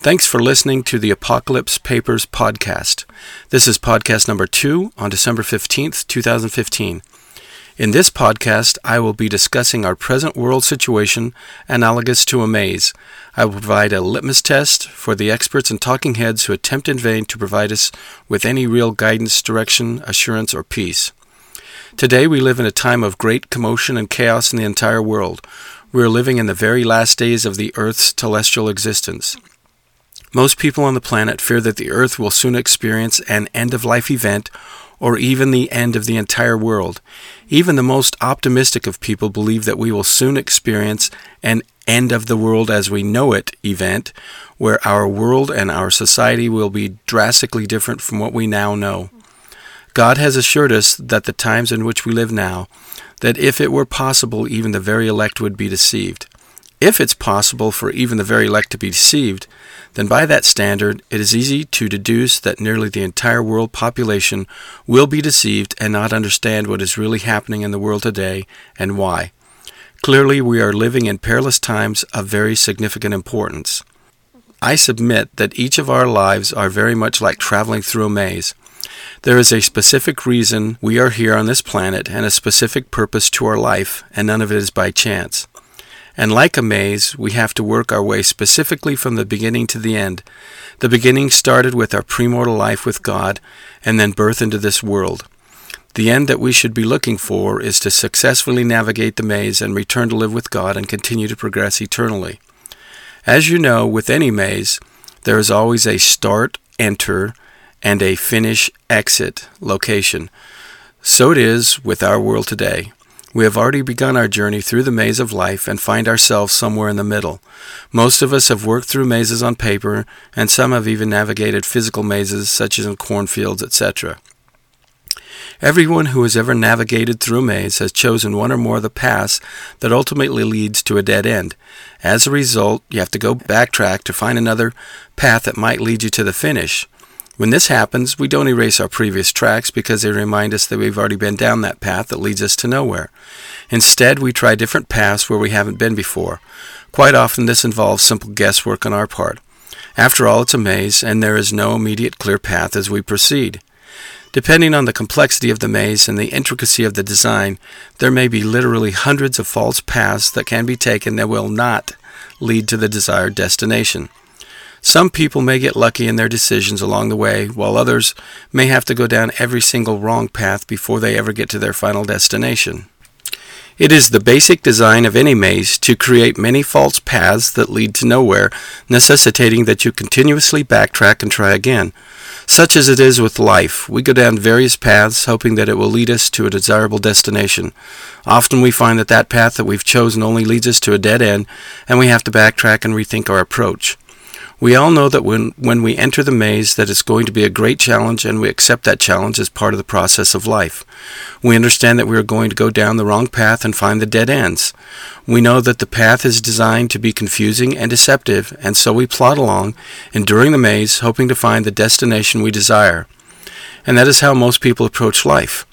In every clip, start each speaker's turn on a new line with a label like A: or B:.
A: Thanks for listening to the Apocalypse Papers podcast. This is podcast number two on December 15th, 2015. In this podcast, I will be discussing our present world situation analogous to a maze. I will provide a litmus test for the experts and talking heads who attempt in vain to provide us with any real guidance, direction, assurance, or peace. Today, we live in a time of great commotion and chaos in the entire world. We are living in the very last days of the Earth's celestial existence. Most people on the planet fear that the Earth will soon experience an end of life event or even the end of the entire world. Even the most optimistic of people believe that we will soon experience an end of the world as we know it event, where our world and our society will be drastically different from what we now know. God has assured us that the times in which we live now, that if it were possible, even the very elect would be deceived. If it's possible for even the very elect to be deceived, then by that standard it is easy to deduce that nearly the entire world population will be deceived and not understand what is really happening in the world today and why. Clearly, we are living in perilous times of very significant importance. I submit that each of our lives are very much like traveling through a maze. There is a specific reason we are here on this planet and a specific purpose to our life, and none of it is by chance. And like a maze, we have to work our way specifically from the beginning to the end. The beginning started with our premortal life with God, and then birth into this world. The end that we should be looking for is to successfully navigate the maze and return to live with God and continue to progress eternally. As you know, with any maze, there is always a start, enter, and a finish, exit location. So it is with our world today. We have already begun our journey through the maze of life and find ourselves somewhere in the middle. Most of us have worked through mazes on paper, and some have even navigated physical mazes such as in cornfields, etc. Everyone who has ever navigated through a maze has chosen one or more of the paths that ultimately leads to a dead end. As a result, you have to go backtrack to find another path that might lead you to the finish. When this happens, we don't erase our previous tracks because they remind us that we've already been down that path that leads us to nowhere. Instead, we try different paths where we haven't been before. Quite often, this involves simple guesswork on our part. After all, it's a maze, and there is no immediate clear path as we proceed. Depending on the complexity of the maze and the intricacy of the design, there may be literally hundreds of false paths that can be taken that will not lead to the desired destination. Some people may get lucky in their decisions along the way, while others may have to go down every single wrong path before they ever get to their final destination. It is the basic design of any maze to create many false paths that lead to nowhere, necessitating that you continuously backtrack and try again. Such as it is with life, we go down various paths hoping that it will lead us to a desirable destination. Often we find that that path that we've chosen only leads us to a dead end, and we have to backtrack and rethink our approach. We all know that when, when we enter the maze that it's going to be a great challenge and we accept that challenge as part of the process of life. We understand that we are going to go down the wrong path and find the dead ends. We know that the path is designed to be confusing and deceptive, and so we plod along, enduring the maze, hoping to find the destination we desire. And that is how most people approach life.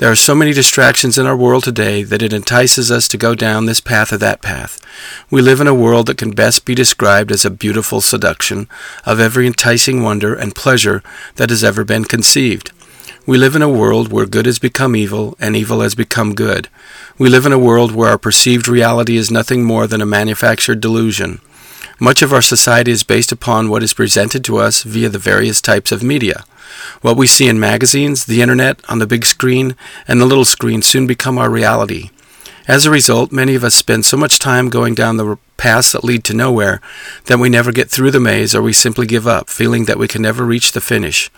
A: There are so many distractions in our world today that it entices us to go down this path or that path. We live in a world that can best be described as a beautiful seduction of every enticing wonder and pleasure that has ever been conceived. We live in a world where good has become evil and evil has become good. We live in a world where our perceived reality is nothing more than a manufactured delusion. Much of our society is based upon what is presented to us via the various types of media. What we see in magazines, the internet, on the big screen, and the little screen soon become our reality. As a result, many of us spend so much time going down the paths that lead to nowhere that we never get through the maze or we simply give up, feeling that we can never reach the finish.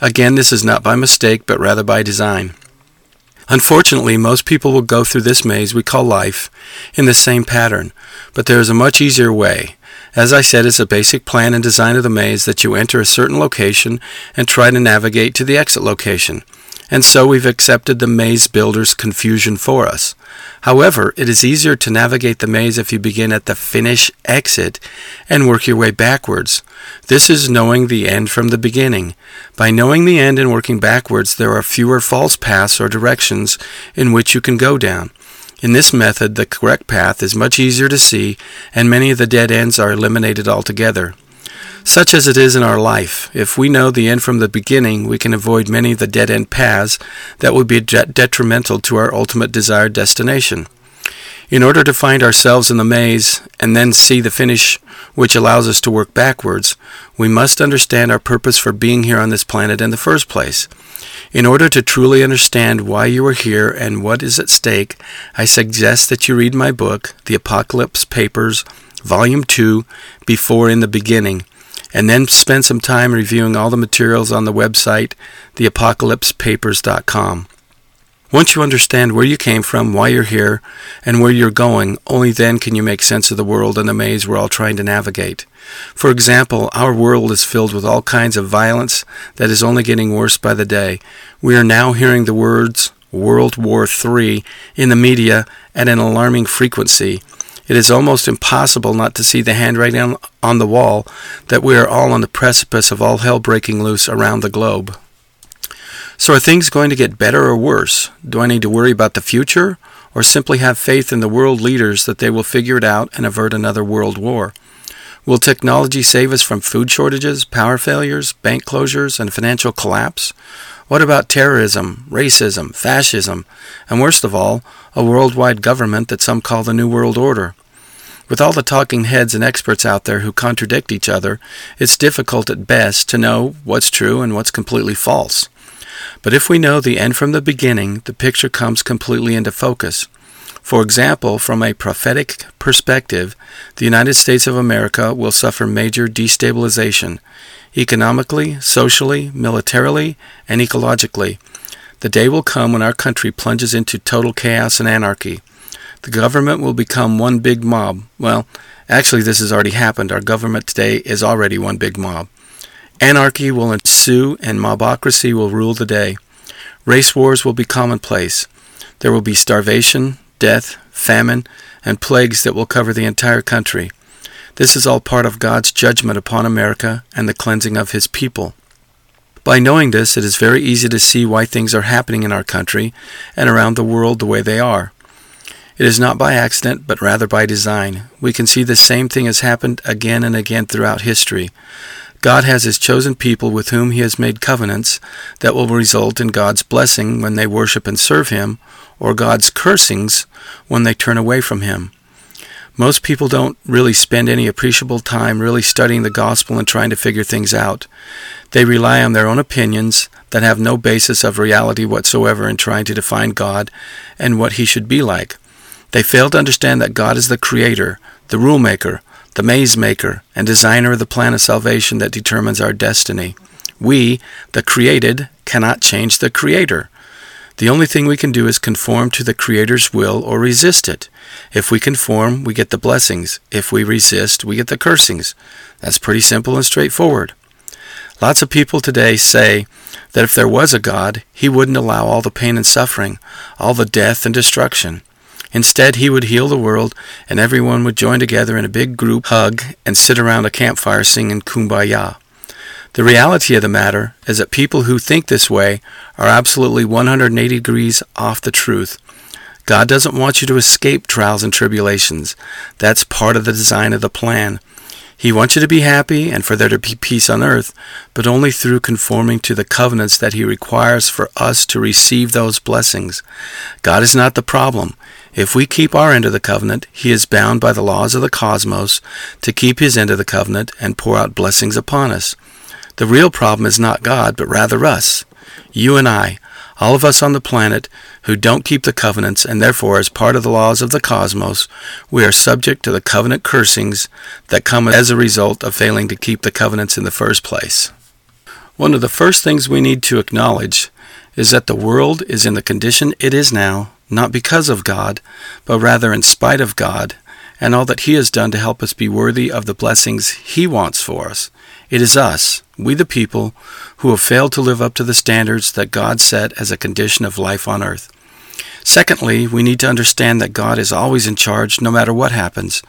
A: Again, this is not by mistake, but rather by design. Unfortunately, most people will go through this maze we call life in the same pattern, but there is a much easier way. As I said, it's a basic plan and design of the maze that you enter a certain location and try to navigate to the exit location. And so we've accepted the maze builder's confusion for us. However, it is easier to navigate the maze if you begin at the finish exit and work your way backwards. This is knowing the end from the beginning. By knowing the end and working backwards, there are fewer false paths or directions in which you can go down. In this method, the correct path is much easier to see, and many of the dead ends are eliminated altogether. Such as it is in our life, if we know the end from the beginning, we can avoid many of the dead end paths that would be detrimental to our ultimate desired destination. In order to find ourselves in the maze and then see the finish which allows us to work backwards, we must understand our purpose for being here on this planet in the first place. In order to truly understand why you are here and what is at stake, I suggest that you read my book, The Apocalypse Papers, Volume 2, Before in the Beginning, and then spend some time reviewing all the materials on the website, theapocalypsepapers.com. Once you understand where you came from, why you're here, and where you're going, only then can you make sense of the world and the maze we're all trying to navigate. For example, our world is filled with all kinds of violence that is only getting worse by the day. We are now hearing the words World War III in the media at an alarming frequency. It is almost impossible not to see the handwriting on the wall that we are all on the precipice of all hell breaking loose around the globe. So are things going to get better or worse? Do I need to worry about the future or simply have faith in the world leaders that they will figure it out and avert another world war? Will technology save us from food shortages, power failures, bank closures, and financial collapse? What about terrorism, racism, fascism, and worst of all, a worldwide government that some call the New World Order? With all the talking heads and experts out there who contradict each other, it's difficult at best to know what's true and what's completely false. But if we know the end from the beginning, the picture comes completely into focus. For example, from a prophetic perspective, the United States of America will suffer major destabilization, economically, socially, militarily, and ecologically. The day will come when our country plunges into total chaos and anarchy. The government will become one big mob. Well, actually, this has already happened. Our government today is already one big mob. Anarchy will ensue and mobocracy will rule the day. Race wars will be commonplace. There will be starvation, death, famine, and plagues that will cover the entire country. This is all part of God's judgment upon America and the cleansing of His people. By knowing this, it is very easy to see why things are happening in our country and around the world the way they are. It is not by accident, but rather by design. We can see the same thing has happened again and again throughout history. God has his chosen people with whom he has made covenants that will result in God's blessing when they worship and serve him, or God's cursings when they turn away from him. Most people don't really spend any appreciable time really studying the gospel and trying to figure things out. They rely on their own opinions that have no basis of reality whatsoever in trying to define God and what he should be like. They fail to understand that God is the creator, the rule maker, the maze maker and designer of the plan of salvation that determines our destiny. We, the created, cannot change the creator. The only thing we can do is conform to the Creator's will or resist it. If we conform, we get the blessings. If we resist, we get the cursings. That's pretty simple and straightforward. Lots of people today say that if there was a God, He wouldn't allow all the pain and suffering, all the death and destruction. Instead, he would heal the world, and everyone would join together in a big group hug and sit around a campfire singing Kumbaya. The reality of the matter is that people who think this way are absolutely 180 degrees off the truth. God doesn't want you to escape trials and tribulations. That's part of the design of the plan. He wants you to be happy and for there to be peace on earth, but only through conforming to the covenants that He requires for us to receive those blessings. God is not the problem. If we keep our end of the covenant, he is bound by the laws of the cosmos to keep his end of the covenant and pour out blessings upon us. The real problem is not God, but rather us. You and I, all of us on the planet who don't keep the covenants and therefore as part of the laws of the cosmos, we are subject to the covenant cursings that come as a result of failing to keep the covenants in the first place. One of the first things we need to acknowledge is that the world is in the condition it is now not because of God, but rather in spite of God, and all that He has done to help us be worthy of the blessings He wants for us. It is us, we the people, who have failed to live up to the standards that God set as a condition of life on earth. Secondly, we need to understand that God is always in charge no matter what happens.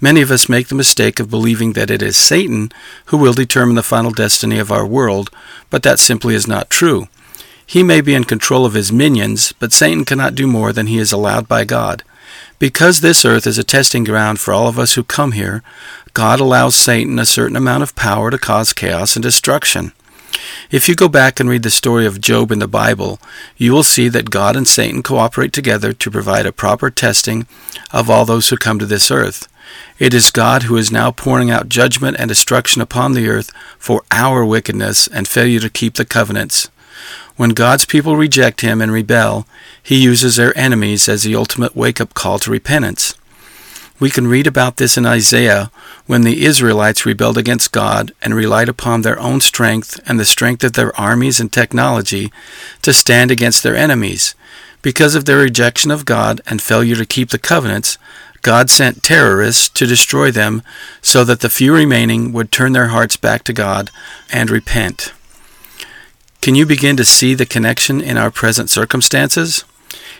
A: Many of us make the mistake of believing that it is Satan who will determine the final destiny of our world, but that simply is not true. He may be in control of his minions, but Satan cannot do more than he is allowed by God. Because this earth is a testing ground for all of us who come here, God allows Satan a certain amount of power to cause chaos and destruction. If you go back and read the story of Job in the Bible, you will see that God and Satan cooperate together to provide a proper testing of all those who come to this earth. It is God who is now pouring out judgment and destruction upon the earth for our wickedness and failure to keep the covenants. When God's people reject Him and rebel, He uses their enemies as the ultimate wake up call to repentance. We can read about this in Isaiah when the Israelites rebelled against God and relied upon their own strength and the strength of their armies and technology to stand against their enemies. Because of their rejection of God and failure to keep the covenants, God sent terrorists to destroy them so that the few remaining would turn their hearts back to God and repent. Can you begin to see the connection in our present circumstances?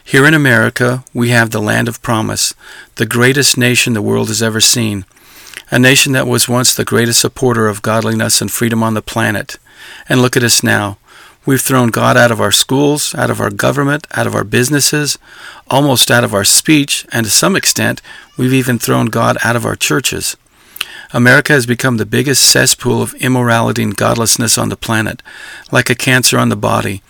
A: Here in America, we have the land of promise, the greatest nation the world has ever seen, a nation that was once the greatest supporter of godliness and freedom on the planet. And look at us now. We've thrown God out of our schools, out of our government, out of our businesses, almost out of our speech, and to some extent, we've even thrown God out of our churches. America has become the biggest cesspool of immorality and godlessness on the planet, like a cancer on the body.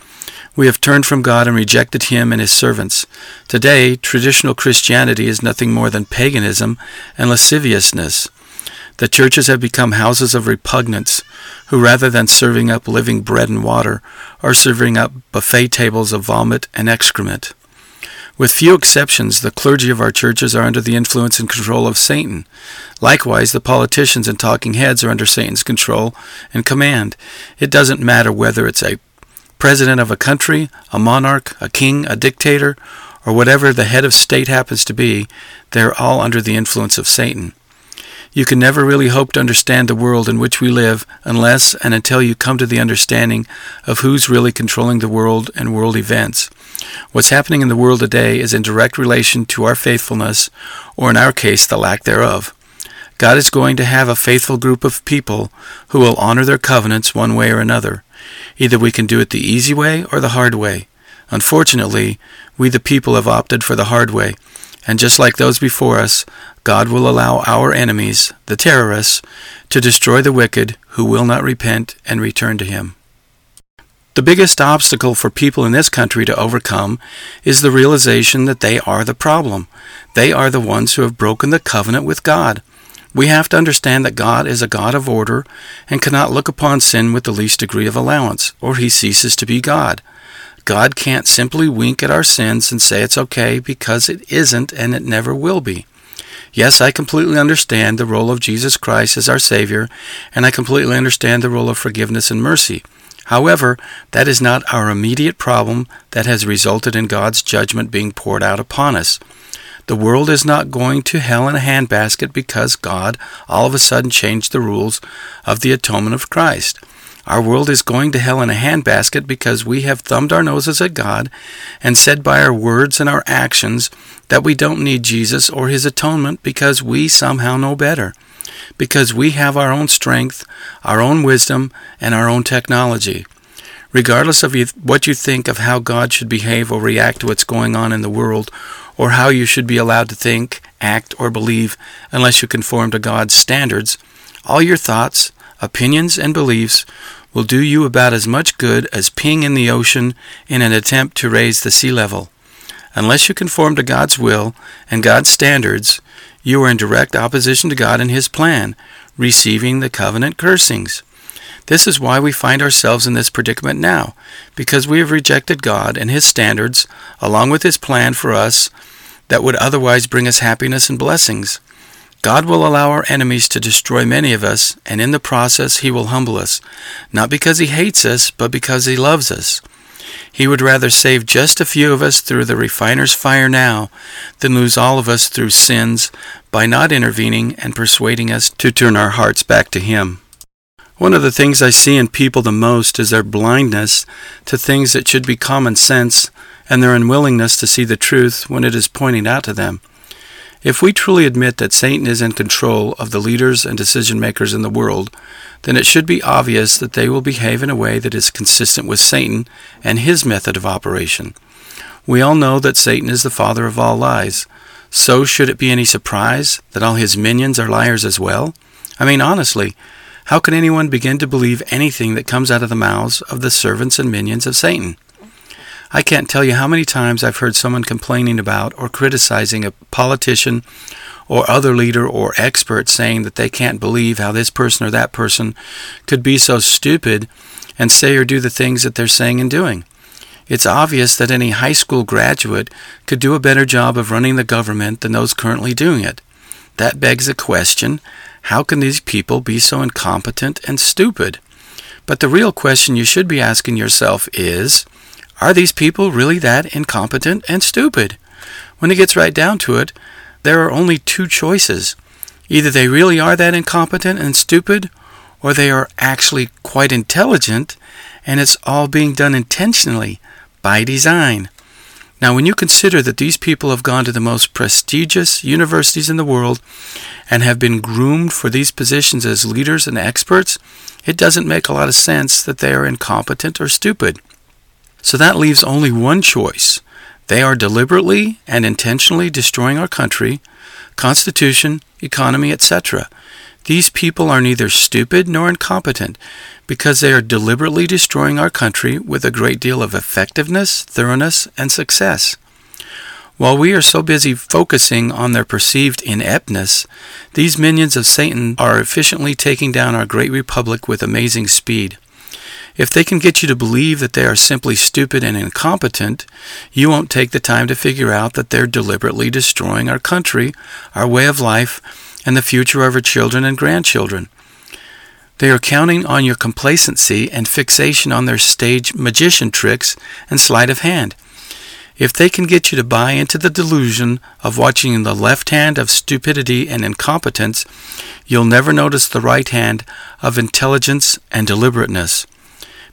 A: We have turned from God and rejected Him and His servants. Today, traditional Christianity is nothing more than paganism and lasciviousness. The churches have become houses of repugnance, who rather than serving up living bread and water, are serving up buffet tables of vomit and excrement. With few exceptions, the clergy of our churches are under the influence and control of Satan. Likewise, the politicians and talking heads are under Satan's control and command. It doesn't matter whether it's a president of a country, a monarch, a king, a dictator, or whatever the head of state happens to be, they are all under the influence of Satan. You can never really hope to understand the world in which we live unless and until you come to the understanding of who's really controlling the world and world events. What's happening in the world today is in direct relation to our faithfulness, or in our case, the lack thereof. God is going to have a faithful group of people who will honor their covenants one way or another. Either we can do it the easy way or the hard way. Unfortunately, we the people have opted for the hard way, and just like those before us, God will allow our enemies, the terrorists, to destroy the wicked who will not repent and return to Him. The biggest obstacle for people in this country to overcome is the realization that they are the problem. They are the ones who have broken the covenant with God. We have to understand that God is a God of order and cannot look upon sin with the least degree of allowance, or he ceases to be God. God can't simply wink at our sins and say it's okay because it isn't and it never will be. Yes, I completely understand the role of Jesus Christ as our Savior, and I completely understand the role of forgiveness and mercy. However, that is not our immediate problem that has resulted in God's judgment being poured out upon us. The world is not going to hell in a handbasket because God all of a sudden changed the rules of the atonement of Christ. Our world is going to hell in a handbasket because we have thumbed our noses at God and said by our words and our actions that we don't need Jesus or his atonement because we somehow know better. Because we have our own strength, our own wisdom, and our own technology. Regardless of what you think of how God should behave or react to what's going on in the world, or how you should be allowed to think, act, or believe unless you conform to God's standards, all your thoughts, opinions, and beliefs will do you about as much good as peeing in the ocean in an attempt to raise the sea level. Unless you conform to God's will and God's standards, you are in direct opposition to God and His plan, receiving the covenant cursings. This is why we find ourselves in this predicament now, because we have rejected God and His standards, along with His plan for us that would otherwise bring us happiness and blessings. God will allow our enemies to destroy many of us, and in the process He will humble us, not because He hates us, but because He loves us. He would rather save just a few of us through the refiner's fire now than lose all of us through sins by not intervening and persuading us to turn our hearts back to Him. One of the things I see in people the most is their blindness to things that should be common sense and their unwillingness to see the truth when it is pointed out to them. If we truly admit that Satan is in control of the leaders and decision makers in the world, then it should be obvious that they will behave in a way that is consistent with Satan and his method of operation. We all know that Satan is the father of all lies, So should it be any surprise that all his minions are liars as well? I mean, honestly, how can anyone begin to believe anything that comes out of the mouths of the servants and minions of Satan? I can't tell you how many times I've heard someone complaining about or criticizing a politician or other leader or expert saying that they can't believe how this person or that person could be so stupid and say or do the things that they're saying and doing. It's obvious that any high school graduate could do a better job of running the government than those currently doing it. That begs the question how can these people be so incompetent and stupid? But the real question you should be asking yourself is are these people really that incompetent and stupid? When it gets right down to it, there are only two choices. Either they really are that incompetent and stupid, or they are actually quite intelligent, and it's all being done intentionally, by design. Now, when you consider that these people have gone to the most prestigious universities in the world and have been groomed for these positions as leaders and experts, it doesn't make a lot of sense that they are incompetent or stupid. So that leaves only one choice. They are deliberately and intentionally destroying our country, constitution, economy, etc. These people are neither stupid nor incompetent because they are deliberately destroying our country with a great deal of effectiveness, thoroughness, and success. While we are so busy focusing on their perceived ineptness, these minions of Satan are efficiently taking down our great republic with amazing speed. If they can get you to believe that they are simply stupid and incompetent, you won't take the time to figure out that they're deliberately destroying our country, our way of life, and the future of our children and grandchildren. They are counting on your complacency and fixation on their stage magician tricks and sleight of hand. If they can get you to buy into the delusion of watching the left hand of stupidity and incompetence, you'll never notice the right hand of intelligence and deliberateness.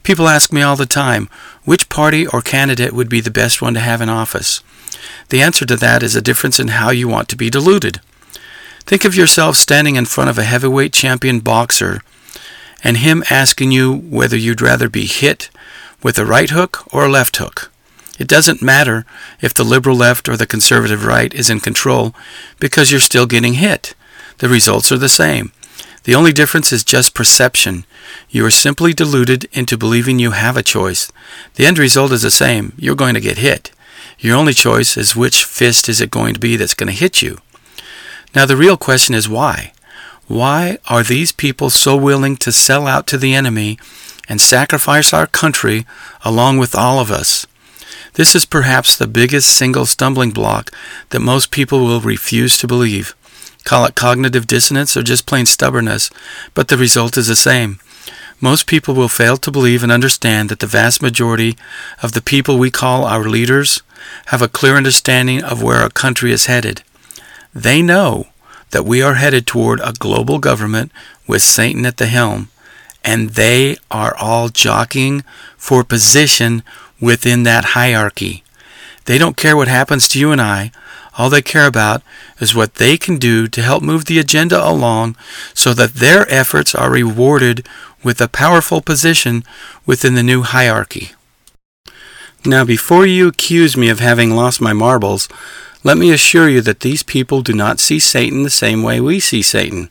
A: People ask me all the time, which party or candidate would be the best one to have in office? The answer to that is a difference in how you want to be deluded. Think of yourself standing in front of a heavyweight champion boxer and him asking you whether you'd rather be hit with a right hook or a left hook. It doesn't matter if the liberal left or the conservative right is in control because you're still getting hit. The results are the same. The only difference is just perception. You are simply deluded into believing you have a choice. The end result is the same. You're going to get hit. Your only choice is which fist is it going to be that's going to hit you. Now the real question is why? Why are these people so willing to sell out to the enemy and sacrifice our country along with all of us? This is perhaps the biggest single stumbling block that most people will refuse to believe. Call it cognitive dissonance or just plain stubbornness, but the result is the same. Most people will fail to believe and understand that the vast majority of the people we call our leaders have a clear understanding of where our country is headed. They know that we are headed toward a global government with Satan at the helm, and they are all jockeying for position within that hierarchy. They don't care what happens to you and I. All they care about is what they can do to help move the agenda along so that their efforts are rewarded with a powerful position within the new hierarchy. Now, before you accuse me of having lost my marbles, let me assure you that these people do not see Satan the same way we see Satan.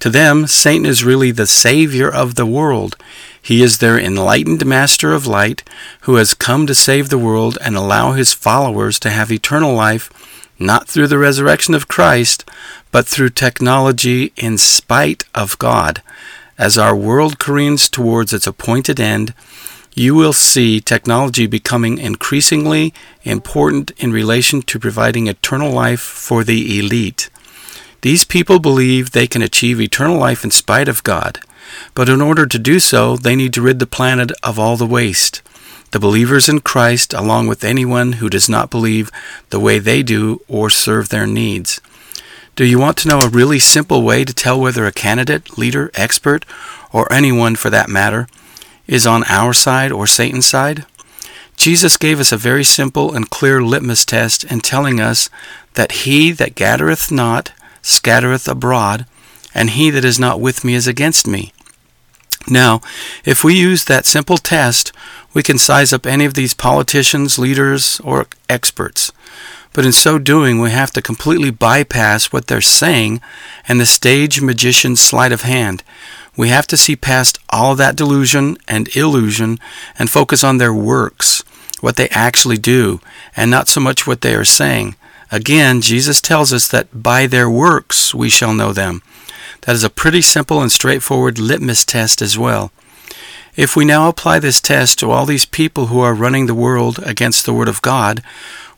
A: To them, Satan is really the Savior of the world. He is their enlightened Master of Light who has come to save the world and allow his followers to have eternal life, not through the resurrection of Christ, but through technology in spite of God. As our world careens towards its appointed end, you will see technology becoming increasingly important in relation to providing eternal life for the elite. These people believe they can achieve eternal life in spite of God, but in order to do so, they need to rid the planet of all the waste. The believers in Christ, along with anyone who does not believe the way they do or serve their needs. Do you want to know a really simple way to tell whether a candidate, leader, expert, or anyone for that matter is on our side or Satan's side? Jesus gave us a very simple and clear litmus test in telling us that he that gathereth not scattereth abroad, and he that is not with me is against me. Now, if we use that simple test, we can size up any of these politicians, leaders, or experts. but in so doing we have to completely bypass what they're saying and the stage magician's sleight of hand. We have to see past all that delusion and illusion and focus on their works, what they actually do, and not so much what they are saying. Again, Jesus tells us that by their works we shall know them. That is a pretty simple and straightforward litmus test as well. If we now apply this test to all these people who are running the world against the Word of God,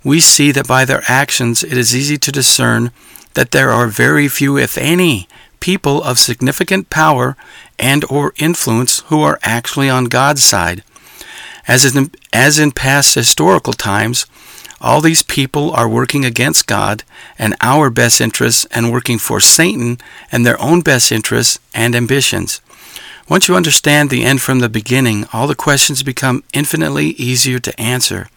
A: we see that by their actions it is easy to discern that there are very few, if any, people of significant power and or influence who are actually on God's side. As in, as in past historical times, all these people are working against God and our best interests and working for Satan and their own best interests and ambitions. Once you understand the end from the beginning, all the questions become infinitely easier to answer.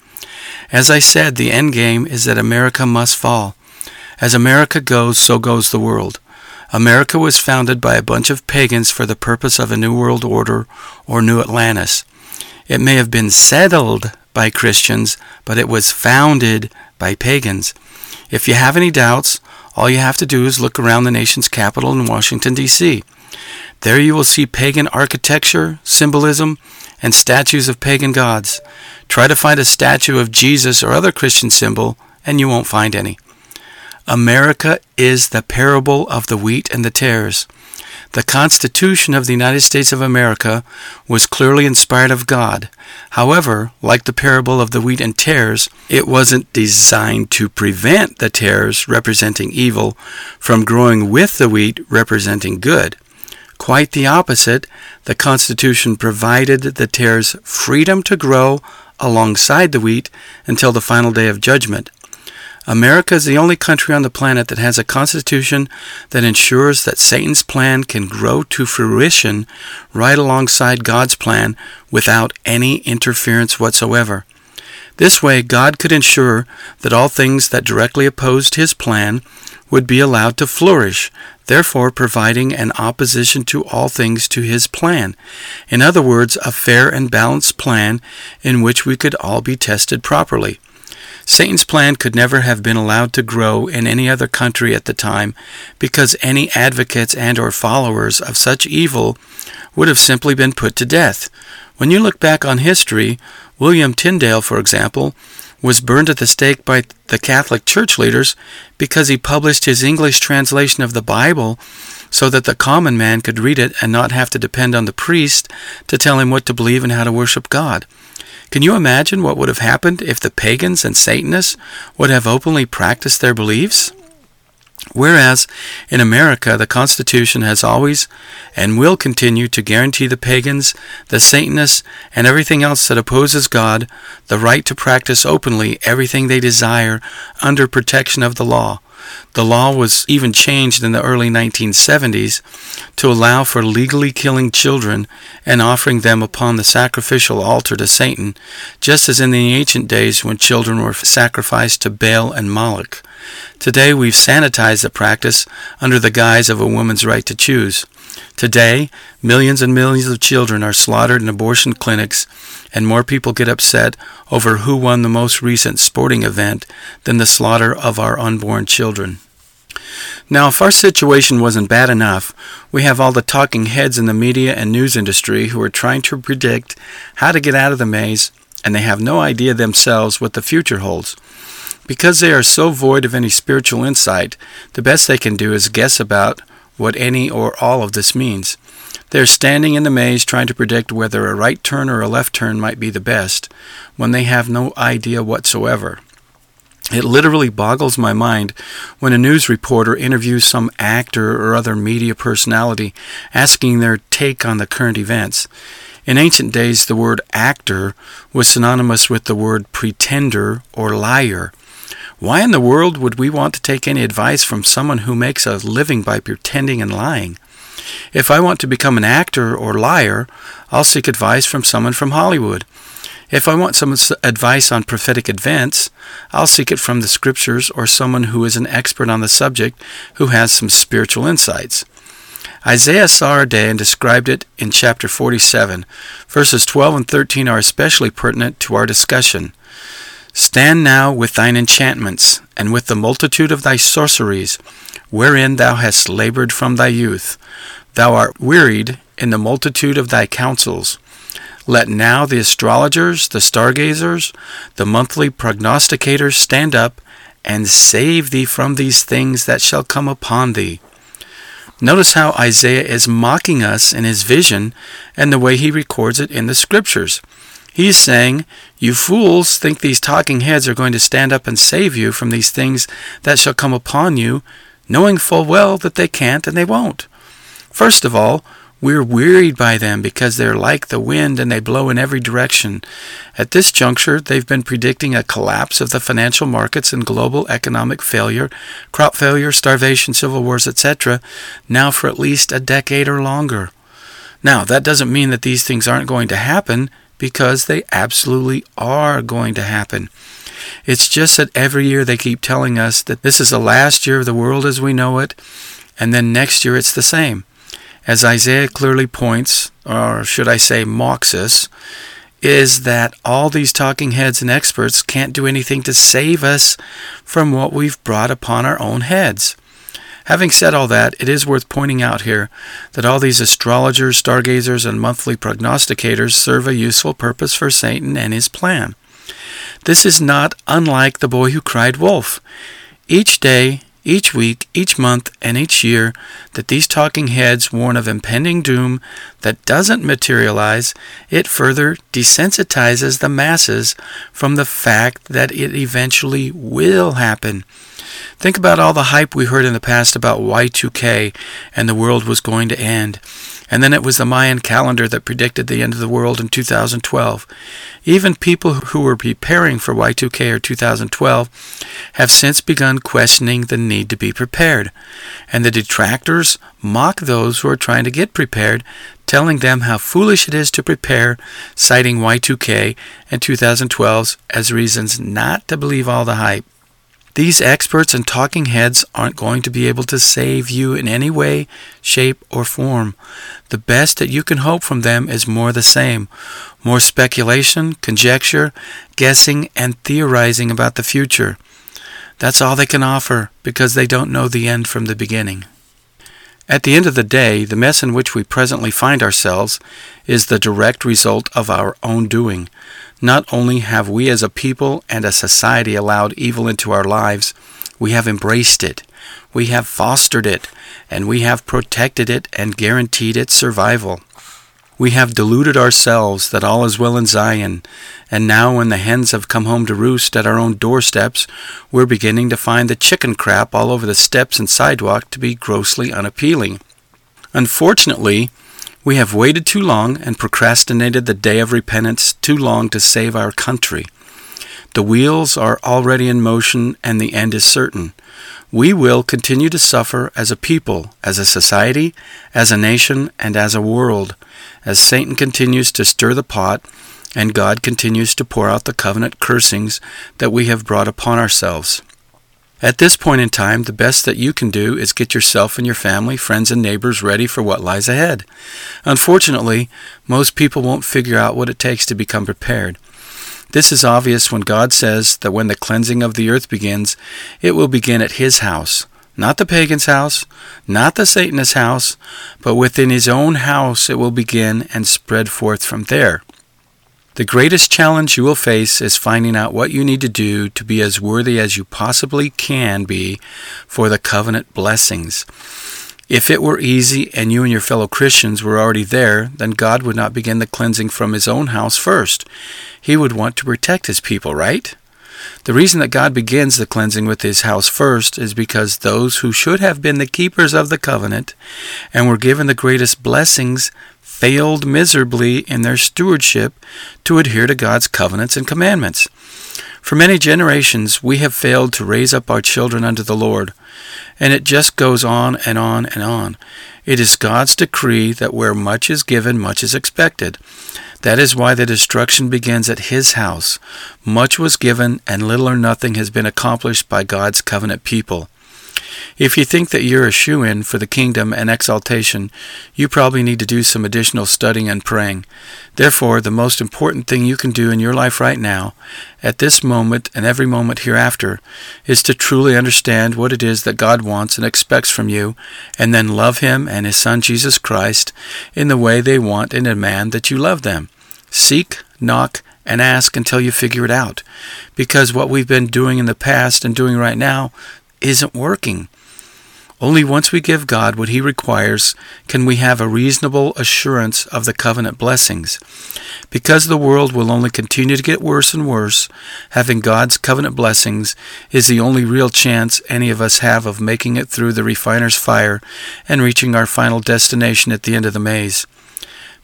A: As I said, the end game is that America must fall. As America goes, so goes the world. America was founded by a bunch of pagans for the purpose of a new world order or new Atlantis. It may have been settled by Christians, but it was founded by pagans. If you have any doubts, all you have to do is look around the nation's capital in Washington, D.C. There you will see pagan architecture, symbolism, and statues of pagan gods. Try to find a statue of Jesus or other Christian symbol, and you won't find any. America is the parable of the wheat and the tares. The Constitution of the United States of America was clearly inspired of God. However, like the parable of the wheat and tares, it wasn't designed to prevent the tares, representing evil, from growing with the wheat, representing good. Quite the opposite, the Constitution provided the tares freedom to grow alongside the wheat until the final day of judgment. America is the only country on the planet that has a constitution that ensures that Satan's plan can grow to fruition right alongside God's plan without any interference whatsoever. This way, God could ensure that all things that directly opposed his plan would be allowed to flourish, therefore providing an opposition to all things to his plan. In other words, a fair and balanced plan in which we could all be tested properly. Satan's plan could never have been allowed to grow in any other country at the time because any advocates and or followers of such evil would have simply been put to death. When you look back on history, William Tyndale, for example, was burned at the stake by the Catholic Church leaders because he published his English translation of the Bible so that the common man could read it and not have to depend on the priest to tell him what to believe and how to worship God. Can you imagine what would have happened if the pagans and Satanists would have openly practiced their beliefs? Whereas in America, the Constitution has always and will continue to guarantee the pagans, the Satanists, and everything else that opposes God the right to practice openly everything they desire under protection of the law. The law was even changed in the early 1970s to allow for legally killing children and offering them upon the sacrificial altar to Satan, just as in the ancient days when children were sacrificed to Baal and Moloch. Today we've sanitized the practice under the guise of a woman's right to choose. Today, millions and millions of children are slaughtered in abortion clinics, and more people get upset over who won the most recent sporting event than the slaughter of our unborn children. Now, if our situation wasn't bad enough, we have all the talking heads in the media and news industry who are trying to predict how to get out of the maze, and they have no idea themselves what the future holds. Because they are so void of any spiritual insight, the best they can do is guess about what any or all of this means. They are standing in the maze trying to predict whether a right turn or a left turn might be the best, when they have no idea whatsoever. It literally boggles my mind when a news reporter interviews some actor or other media personality asking their take on the current events. In ancient days, the word actor was synonymous with the word pretender or liar. Why in the world would we want to take any advice from someone who makes a living by pretending and lying? If I want to become an actor or liar, I'll seek advice from someone from Hollywood. If I want some advice on prophetic events, I'll seek it from the scriptures or someone who is an expert on the subject who has some spiritual insights. Isaiah saw our day and described it in chapter 47. Verses 12 and 13 are especially pertinent to our discussion. Stand now with thine enchantments, and with the multitude of thy sorceries, wherein thou hast labored from thy youth. Thou art wearied in the multitude of thy counsels. Let now the astrologers, the stargazers, the monthly prognosticators stand up, and save thee from these things that shall come upon thee. Notice how Isaiah is mocking us in his vision and the way he records it in the scriptures. He's saying, You fools think these talking heads are going to stand up and save you from these things that shall come upon you, knowing full well that they can't and they won't. First of all, we're wearied by them because they're like the wind and they blow in every direction. At this juncture, they've been predicting a collapse of the financial markets and global economic failure, crop failure, starvation, civil wars, etc., now for at least a decade or longer. Now, that doesn't mean that these things aren't going to happen because they absolutely are going to happen. It's just that every year they keep telling us that this is the last year of the world as we know it, and then next year it's the same. As Isaiah clearly points, or should I say mocks us, is that all these talking heads and experts can't do anything to save us from what we've brought upon our own heads. Having said all that, it is worth pointing out here that all these astrologers, stargazers, and monthly prognosticators serve a useful purpose for Satan and his plan. This is not unlike the boy who cried wolf. Each day, each week, each month, and each year that these talking heads warn of impending doom that doesn't materialize, it further desensitizes the masses from the fact that it eventually will happen. Think about all the hype we heard in the past about Y2K and the world was going to end. And then it was the Mayan calendar that predicted the end of the world in 2012. Even people who were preparing for Y2K or 2012 have since begun questioning the need to be prepared. And the detractors mock those who are trying to get prepared, telling them how foolish it is to prepare, citing Y2K and 2012 as reasons not to believe all the hype. These experts and talking heads aren't going to be able to save you in any way, shape, or form. The best that you can hope from them is more the same more speculation, conjecture, guessing, and theorizing about the future. That's all they can offer because they don't know the end from the beginning. At the end of the day, the mess in which we presently find ourselves is the direct result of our own doing. Not only have we as a people and a society allowed evil into our lives, we have embraced it, we have fostered it, and we have protected it and guaranteed its survival. We have deluded ourselves that all is well in Zion, and now when the hens have come home to roost at our own doorsteps, we're beginning to find the chicken crap all over the steps and sidewalk to be grossly unappealing. Unfortunately, we have waited too long and procrastinated the day of repentance too long to save our country. The wheels are already in motion and the end is certain. We will continue to suffer as a people, as a society, as a nation, and as a world, as Satan continues to stir the pot and God continues to pour out the covenant cursings that we have brought upon ourselves. At this point in time, the best that you can do is get yourself and your family, friends, and neighbors ready for what lies ahead. Unfortunately, most people won't figure out what it takes to become prepared. This is obvious when God says that when the cleansing of the earth begins, it will begin at His house. Not the pagan's house, not the Satanist's house, but within his own house it will begin and spread forth from there. The greatest challenge you will face is finding out what you need to do to be as worthy as you possibly can be for the covenant blessings. If it were easy and you and your fellow Christians were already there, then God would not begin the cleansing from his own house first. He would want to protect his people, right? The reason that God begins the cleansing with his house first is because those who should have been the keepers of the covenant and were given the greatest blessings failed miserably in their stewardship to adhere to God's covenants and commandments. For many generations, we have failed to raise up our children unto the Lord, and it just goes on and on and on. It is God's decree that where much is given, much is expected. That is why the destruction begins at His house. Much was given, and little or nothing has been accomplished by God's covenant people. If you think that you're a shoe in for the kingdom and exaltation, you probably need to do some additional studying and praying. Therefore, the most important thing you can do in your life right now, at this moment and every moment hereafter, is to truly understand what it is that God wants and expects from you, and then love Him and His Son Jesus Christ in the way they want and demand that you love them. Seek, knock, and ask until you figure it out. Because what we've been doing in the past and doing right now isn't working. Only once we give God what He requires can we have a reasonable assurance of the covenant blessings. Because the world will only continue to get worse and worse, having God's covenant blessings is the only real chance any of us have of making it through the refiner's fire and reaching our final destination at the end of the maze.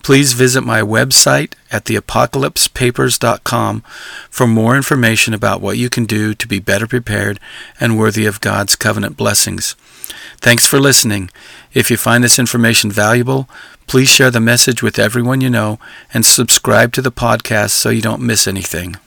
A: Please visit my website at theapocalypsepapers.com for more information about what you can do to be better prepared and worthy of God's covenant blessings. Thanks for listening. If you find this information valuable, please share the message with everyone you know and subscribe to the podcast so you don't miss anything.